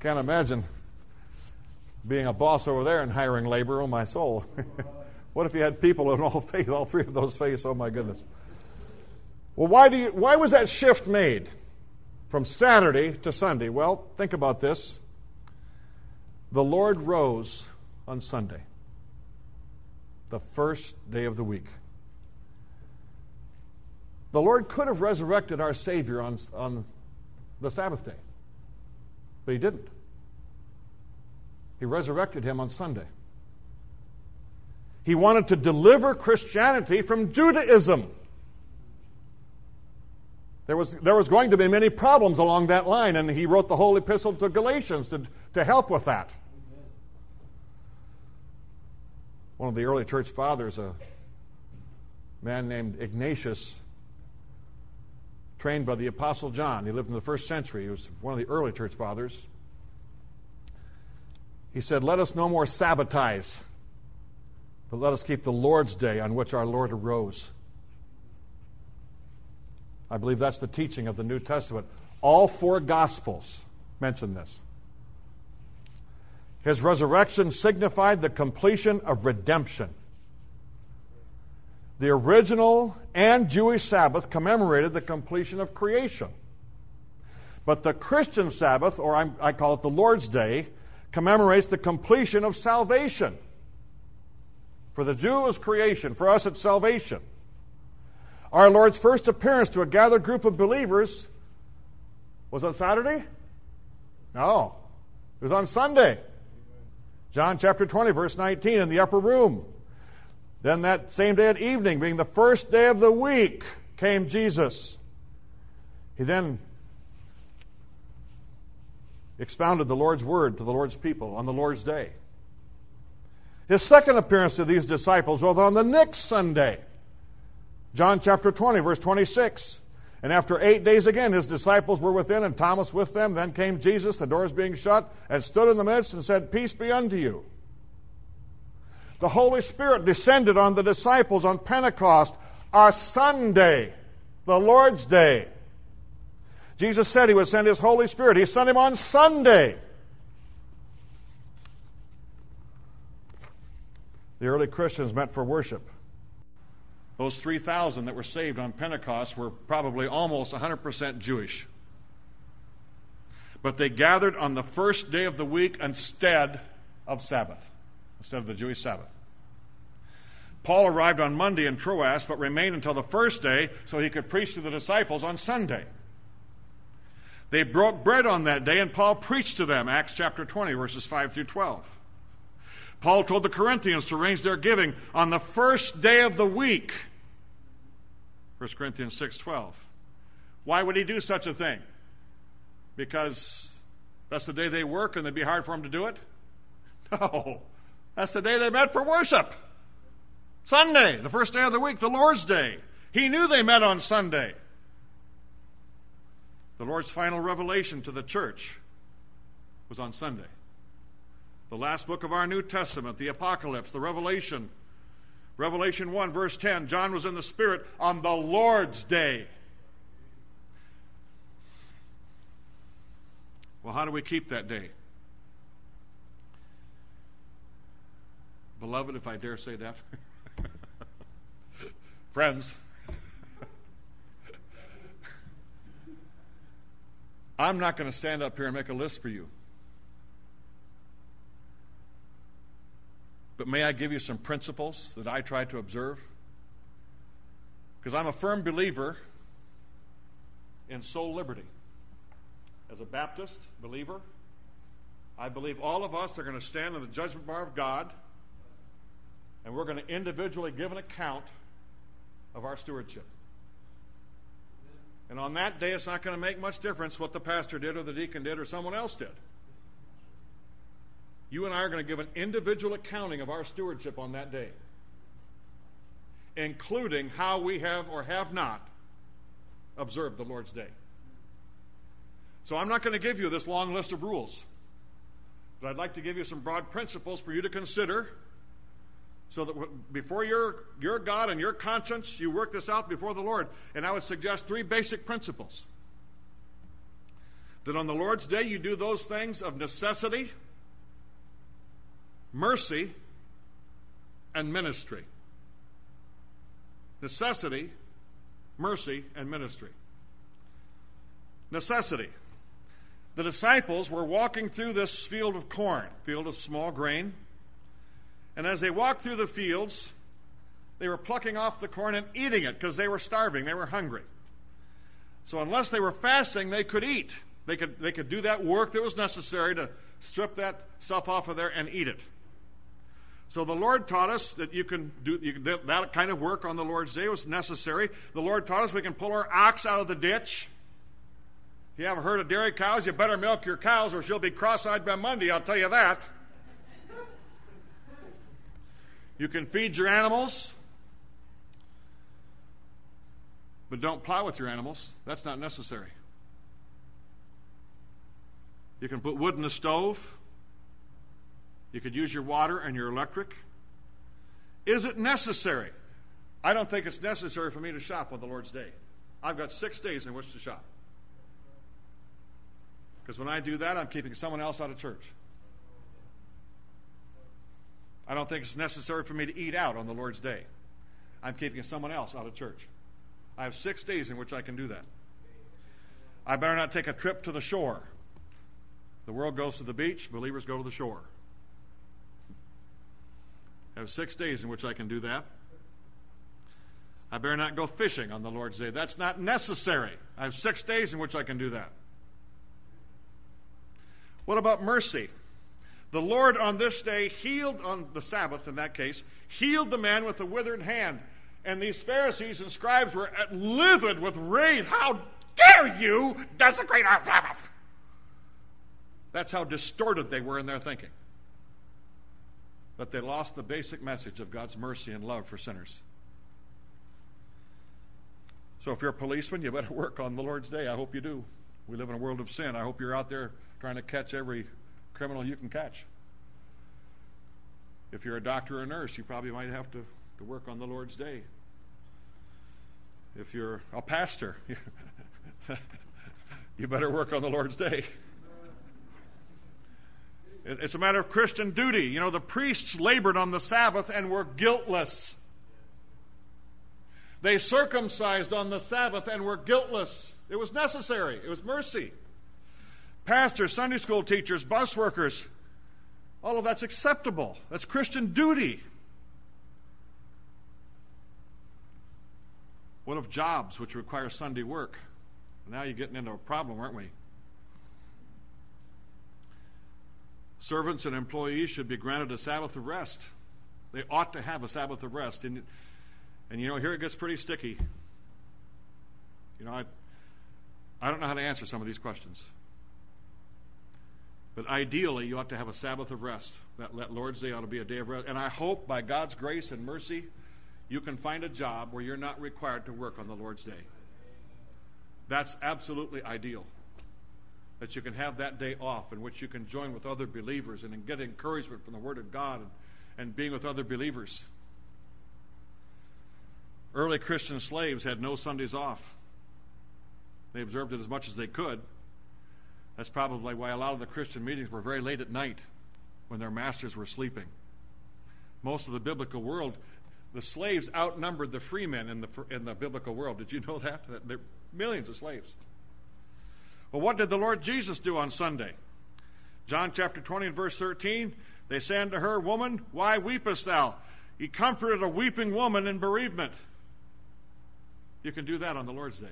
Can't imagine being a boss over there and hiring labor, oh my soul. what if you had people in all faith, all three of those faiths? Oh my goodness. Well, why, do you, why was that shift made? from Saturday to Sunday. Well, think about this. The Lord rose on Sunday, the first day of the week. The Lord could have resurrected our Savior on, on the Sabbath day, but He didn't. He resurrected Him on Sunday. He wanted to deliver Christianity from Judaism. There was, there was going to be many problems along that line, and he wrote the whole epistle to Galatians to, to help with that. One of the early church fathers, a man named Ignatius, trained by the Apostle John. He lived in the first century. He was one of the early church fathers. He said, Let us no more sabbatize, but let us keep the Lord's day on which our Lord arose. I believe that's the teaching of the New Testament. All four Gospels mention this. His resurrection signified the completion of redemption. the original and Jewish Sabbath commemorated the completion of creation. But the Christian Sabbath, or i call it the Lord's Day, commemorates the completion of salvation. For the Jew is creation, for us it's salvation. Our Lord's first appearance to a gathered group of believers was on Saturday? No. It was on Sunday. John chapter 20, verse 19, in the upper room. Then that same day at evening, being the first day of the week, came Jesus. He then expounded the Lord's word to the Lord's people on the Lord's day. His second appearance to these disciples was on the next Sunday. John chapter 20, verse 26. And after eight days again, his disciples were within, and Thomas with them. Then came Jesus, the doors being shut, and stood in the midst and said, Peace be unto you. The Holy Spirit descended on the disciples on Pentecost, a Sunday, the Lord's Day. Jesus said he would send his Holy Spirit. He sent him on Sunday. The early Christians met for worship. Those 3,000 that were saved on Pentecost were probably almost 100% Jewish. But they gathered on the first day of the week instead of Sabbath, instead of the Jewish Sabbath. Paul arrived on Monday in Troas, but remained until the first day so he could preach to the disciples on Sunday. They broke bread on that day, and Paul preached to them, Acts chapter 20, verses 5 through 12. Paul told the Corinthians to arrange their giving on the first day of the week. 1 Corinthians 6:12. Why would he do such a thing? Because that's the day they work and it'd be hard for them to do it? No. That's the day they met for worship. Sunday, the first day of the week, the Lord's Day. He knew they met on Sunday. The Lord's final revelation to the church was on Sunday. The last book of our New Testament, the Apocalypse, the Revelation. Revelation 1, verse 10 John was in the Spirit on the Lord's day. Well, how do we keep that day? Beloved, if I dare say that. Friends, I'm not going to stand up here and make a list for you. But may I give you some principles that I try to observe? Because I'm a firm believer in soul liberty. As a Baptist believer, I believe all of us are going to stand in the judgment bar of God and we're going to individually give an account of our stewardship. And on that day, it's not going to make much difference what the pastor did or the deacon did or someone else did. You and I are going to give an individual accounting of our stewardship on that day, including how we have or have not observed the Lord's day. So I'm not going to give you this long list of rules, but I'd like to give you some broad principles for you to consider so that before your, your God and your conscience, you work this out before the Lord. And I would suggest three basic principles. That on the Lord's day, you do those things of necessity, mercy, and ministry. Necessity, mercy, and ministry. Necessity. The disciples were walking through this field of corn, field of small grain and as they walked through the fields, they were plucking off the corn and eating it because they were starving, they were hungry. So unless they were fasting, they could eat. They could, they could do that work that was necessary to strip that stuff off of there and eat it. So the Lord taught us that you can do you can, that kind of work on the Lord's day was necessary. The Lord taught us we can pull our ox out of the ditch. If you have a herd of dairy cows, you better milk your cows or she'll be cross-eyed by Monday, I'll tell you that. You can feed your animals, but don't plow with your animals. That's not necessary. You can put wood in the stove. You could use your water and your electric. Is it necessary? I don't think it's necessary for me to shop on the Lord's Day. I've got six days in which to shop. Because when I do that, I'm keeping someone else out of church. I don't think it's necessary for me to eat out on the Lord's day. I'm keeping someone else out of church. I have six days in which I can do that. I better not take a trip to the shore. The world goes to the beach, believers go to the shore. I have six days in which I can do that. I better not go fishing on the Lord's Day. That's not necessary. I have six days in which I can do that. What about mercy? The Lord on this day healed, on the Sabbath in that case, healed the man with the withered hand. And these Pharisees and scribes were livid with rage. How dare you desecrate our Sabbath? That's how distorted they were in their thinking. But they lost the basic message of God's mercy and love for sinners. So if you're a policeman, you better work on the Lord's day. I hope you do. We live in a world of sin. I hope you're out there trying to catch every criminal you can catch. If you're a doctor or a nurse, you probably might have to, to work on the Lord's day. If you're a pastor, you better work on the Lord's day. It's a matter of Christian duty. You know, the priests labored on the Sabbath and were guiltless. They circumcised on the Sabbath and were guiltless. It was necessary, it was mercy. Pastors, Sunday school teachers, bus workers, all of that's acceptable. That's Christian duty. What of jobs which require Sunday work? Now you're getting into a problem, aren't we? Servants and employees should be granted a Sabbath of rest. They ought to have a Sabbath of rest. And and you know, here it gets pretty sticky. You know, I, I don't know how to answer some of these questions. But ideally, you ought to have a Sabbath of rest. That, that Lord's Day ought to be a day of rest. And I hope by God's grace and mercy, you can find a job where you're not required to work on the Lord's Day. That's absolutely ideal. That you can have that day off in which you can join with other believers and get encouragement from the Word of God and, and being with other believers. Early Christian slaves had no Sundays off. They observed it as much as they could. That's probably why a lot of the Christian meetings were very late at night when their masters were sleeping. Most of the biblical world, the slaves outnumbered the free men in the, in the biblical world. Did you know that? There are millions of slaves. Well, what did the Lord Jesus do on Sunday? John chapter 20 and verse 13, they say unto her, Woman, why weepest thou? He comforted a weeping woman in bereavement. You can do that on the Lord's Day.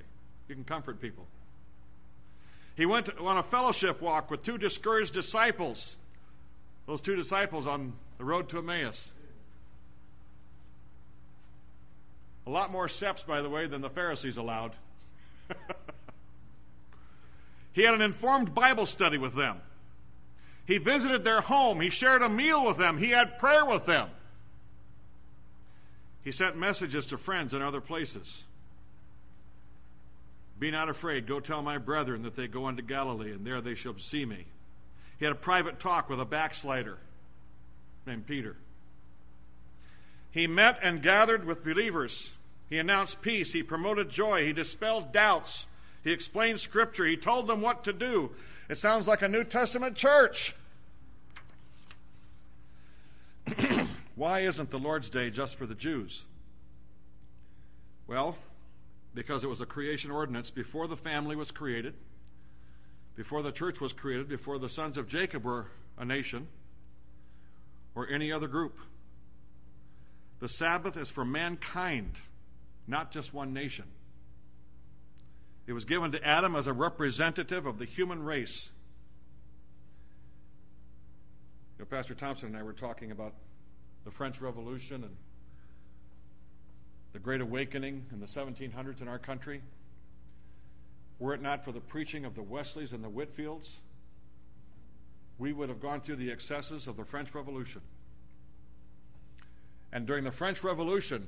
You can comfort people. He went on a fellowship walk with two discouraged disciples, those two disciples on the road to Emmaus. A lot more steps, by the way, than the Pharisees allowed. he had an informed Bible study with them. He visited their home. He shared a meal with them. He had prayer with them. He sent messages to friends in other places. Be not afraid. Go tell my brethren that they go unto Galilee, and there they shall see me. He had a private talk with a backslider named Peter. He met and gathered with believers. He announced peace. He promoted joy. He dispelled doubts. He explained Scripture. He told them what to do. It sounds like a New Testament church. Why isn't the Lord's Day just for the Jews? Well, because it was a creation ordinance before the family was created, before the church was created, before the sons of Jacob were a nation or any other group. The Sabbath is for mankind, not just one nation. It was given to Adam as a representative of the human race. You know, Pastor Thompson and I were talking about the French Revolution and the Great Awakening in the 1700s in our country, were it not for the preaching of the Wesleys and the Whitefields, we would have gone through the excesses of the French Revolution. And during the French Revolution,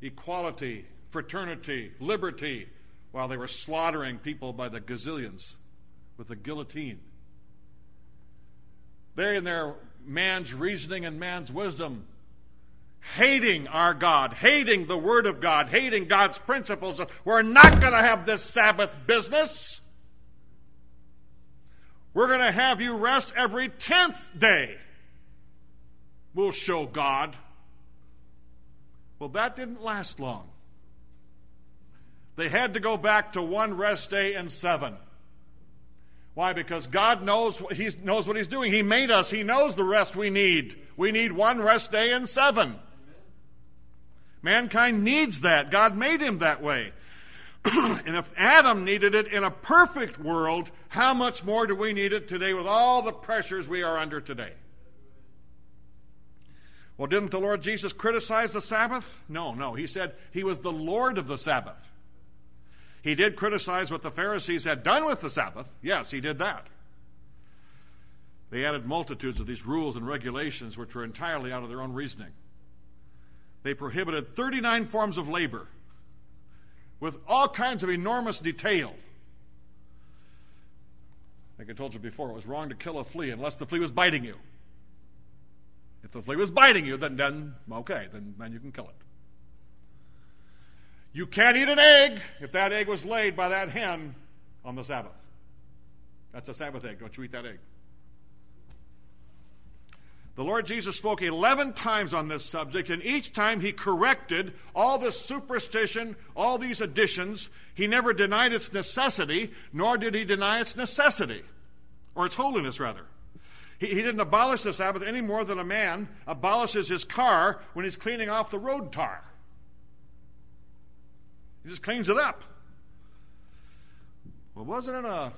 equality, fraternity, liberty, while they were slaughtering people by the gazillions with the guillotine. They, in their man's reasoning and man's wisdom, hating our God, hating the Word of God, hating God's principles. We're not going to have this Sabbath business. We're going to have you rest every 10th day. We'll show God. Well, that didn't last long. They had to go back to one rest day in seven. Why? Because God knows he knows what He's doing. He made us, He knows the rest we need. We need one rest day in seven. Mankind needs that. God made him that way. and if Adam needed it in a perfect world, how much more do we need it today with all the pressures we are under today? Well, didn't the Lord Jesus criticize the Sabbath? No, no. He said he was the Lord of the Sabbath. He did criticize what the Pharisees had done with the Sabbath. Yes, he did that. They added multitudes of these rules and regulations which were entirely out of their own reasoning. They prohibited 39 forms of labor with all kinds of enormous detail. Like I told you before, it was wrong to kill a flea unless the flea was biting you. If the flea was biting you, then, then okay, then, then you can kill it. You can't eat an egg if that egg was laid by that hen on the Sabbath. That's a Sabbath egg. Don't you eat that egg. The Lord Jesus spoke 11 times on this subject, and each time he corrected all this superstition, all these additions. He never denied its necessity, nor did he deny its necessity, or its holiness, rather. He, he didn't abolish the Sabbath any more than a man abolishes his car when he's cleaning off the road tar. He just cleans it up. Well, wasn't it a,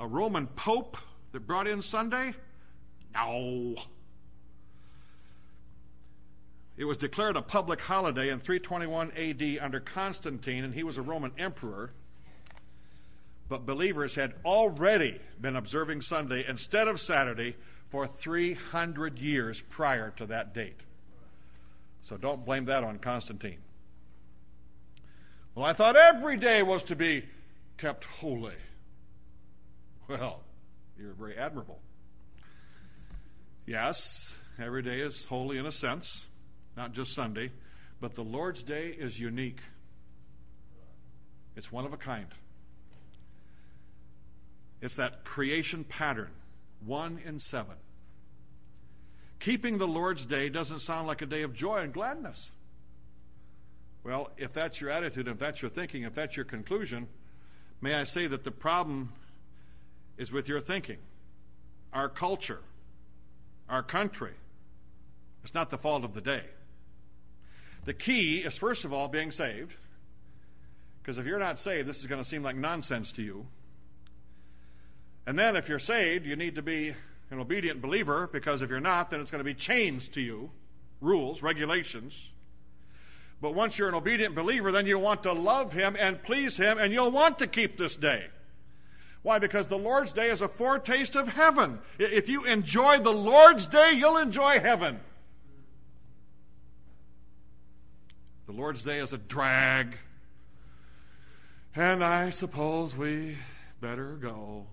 a Roman Pope that brought in Sunday? No. It was declared a public holiday in 321 AD under Constantine, and he was a Roman emperor. But believers had already been observing Sunday instead of Saturday for 300 years prior to that date. So don't blame that on Constantine. Well, I thought every day was to be kept holy. Well, you're very admirable. Yes, every day is holy in a sense, not just Sunday, but the Lord's Day is unique. It's one of a kind. It's that creation pattern, one in seven. Keeping the Lord's Day doesn't sound like a day of joy and gladness. Well, if that's your attitude, if that's your thinking, if that's your conclusion, may I say that the problem is with your thinking. Our culture, our country. It's not the fault of the day. The key is, first of all, being saved. Because if you're not saved, this is going to seem like nonsense to you. And then, if you're saved, you need to be an obedient believer, because if you're not, then it's going to be chains to you rules, regulations. But once you're an obedient believer, then you want to love Him and please Him, and you'll want to keep this day. Why? Because the Lord's Day is a foretaste of heaven. If you enjoy the Lord's Day, you'll enjoy heaven. The Lord's Day is a drag. And I suppose we better go.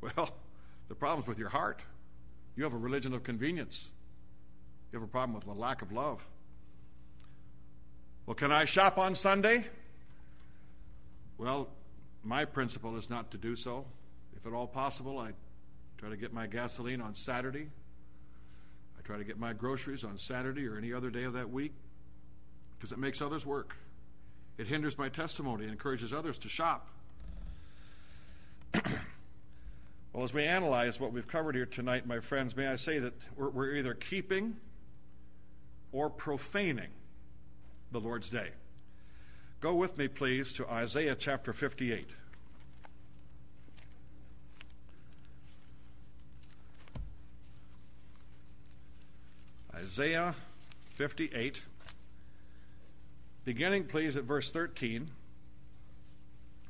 Well, the problem's with your heart. You have a religion of convenience. You have a problem with a lack of love. Well, can I shop on Sunday? Well, my principle is not to do so. If at all possible, I try to get my gasoline on Saturday. I try to get my groceries on Saturday or any other day of that week because it makes others work. It hinders my testimony, and encourages others to shop. well, as we analyze what we've covered here tonight, my friends, may I say that we're, we're either keeping or profaning the Lord's day. Go with me, please, to Isaiah chapter 58. Isaiah 58, beginning, please, at verse 13.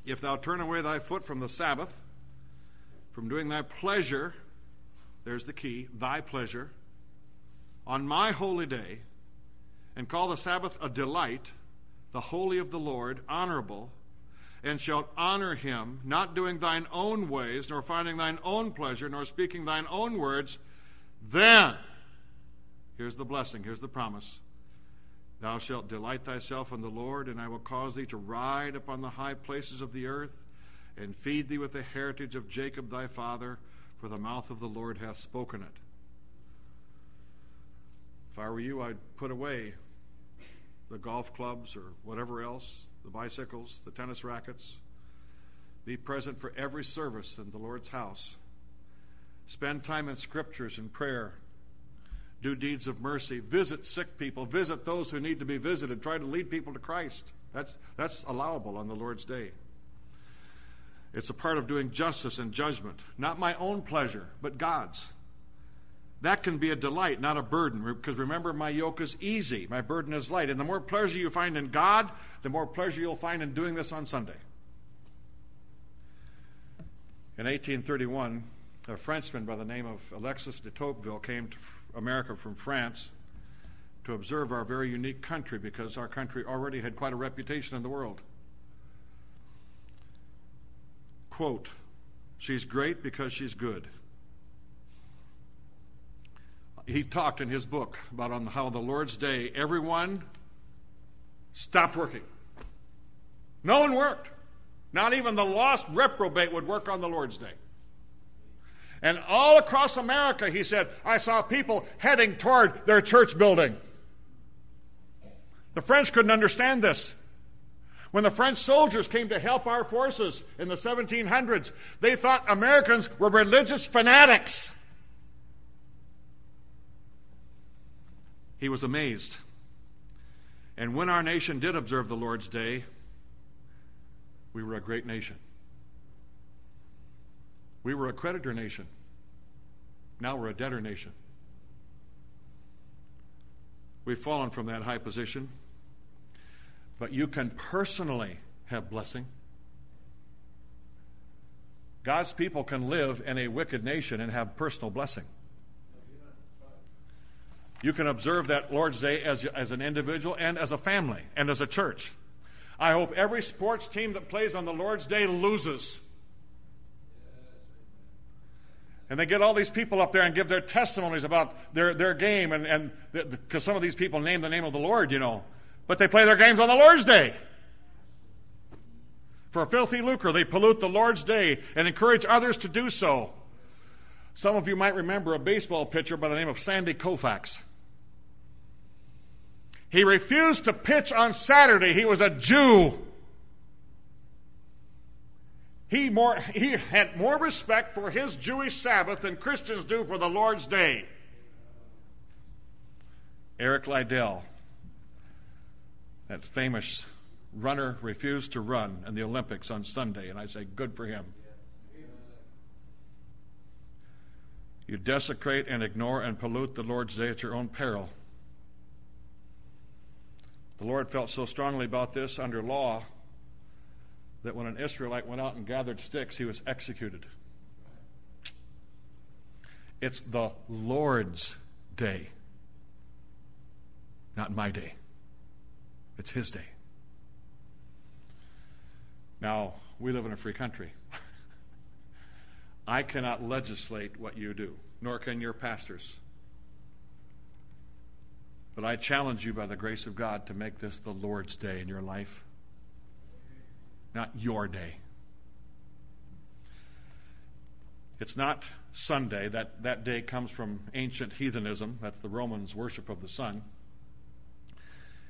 If thou turn away thy foot from the Sabbath, from doing thy pleasure, there's the key, thy pleasure, on my holy day, and call the Sabbath a delight, the holy of the Lord, honorable, and shalt honor him, not doing thine own ways, nor finding thine own pleasure, nor speaking thine own words, then, here's the blessing, here's the promise. Thou shalt delight thyself in the Lord, and I will cause thee to ride upon the high places of the earth, and feed thee with the heritage of Jacob thy father, for the mouth of the Lord hath spoken it. If I were you, I'd put away the golf clubs or whatever else, the bicycles, the tennis rackets. Be present for every service in the Lord's house. Spend time in scriptures and prayer. Do deeds of mercy. Visit sick people. Visit those who need to be visited. Try to lead people to Christ. That's, that's allowable on the Lord's day. It's a part of doing justice and judgment. Not my own pleasure, but God's. That can be a delight, not a burden. Because remember, my yoke is easy, my burden is light. And the more pleasure you find in God, the more pleasure you'll find in doing this on Sunday. In 1831, a Frenchman by the name of Alexis de Tocqueville came to America from France to observe our very unique country because our country already had quite a reputation in the world. Quote, She's great because she's good. He talked in his book about on how the Lord's day everyone stopped working. No one worked. Not even the lost reprobate would work on the Lord's day. And all across America, he said, I saw people heading toward their church building. The French couldn't understand this. When the French soldiers came to help our forces in the 1700s, they thought Americans were religious fanatics. He was amazed. And when our nation did observe the Lord's Day, we were a great nation. We were a creditor nation. Now we're a debtor nation. We've fallen from that high position. But you can personally have blessing. God's people can live in a wicked nation and have personal blessing. You can observe that Lord's Day as, as an individual and as a family and as a church. I hope every sports team that plays on the Lord's Day loses. And they get all these people up there and give their testimonies about their, their game, and because some of these people name the name of the Lord, you know. But they play their games on the Lord's Day. For filthy lucre, they pollute the Lord's Day and encourage others to do so. Some of you might remember a baseball pitcher by the name of Sandy Koufax. He refused to pitch on Saturday. He was a Jew. He, more, he had more respect for his Jewish Sabbath than Christians do for the Lord's Day. Eric Liddell, that famous runner, refused to run in the Olympics on Sunday, and I say, good for him. You desecrate and ignore and pollute the Lord's Day at your own peril. The Lord felt so strongly about this under law that when an Israelite went out and gathered sticks, he was executed. It's the Lord's day, not my day. It's his day. Now, we live in a free country. I cannot legislate what you do, nor can your pastors. But I challenge you by the grace of God to make this the Lord's day in your life not your day. It's not Sunday. That, that day comes from ancient heathenism. That's the Romans' worship of the sun.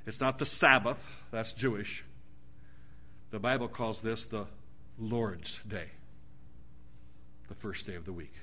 It's not the Sabbath. That's Jewish. The Bible calls this the Lord's Day, the first day of the week.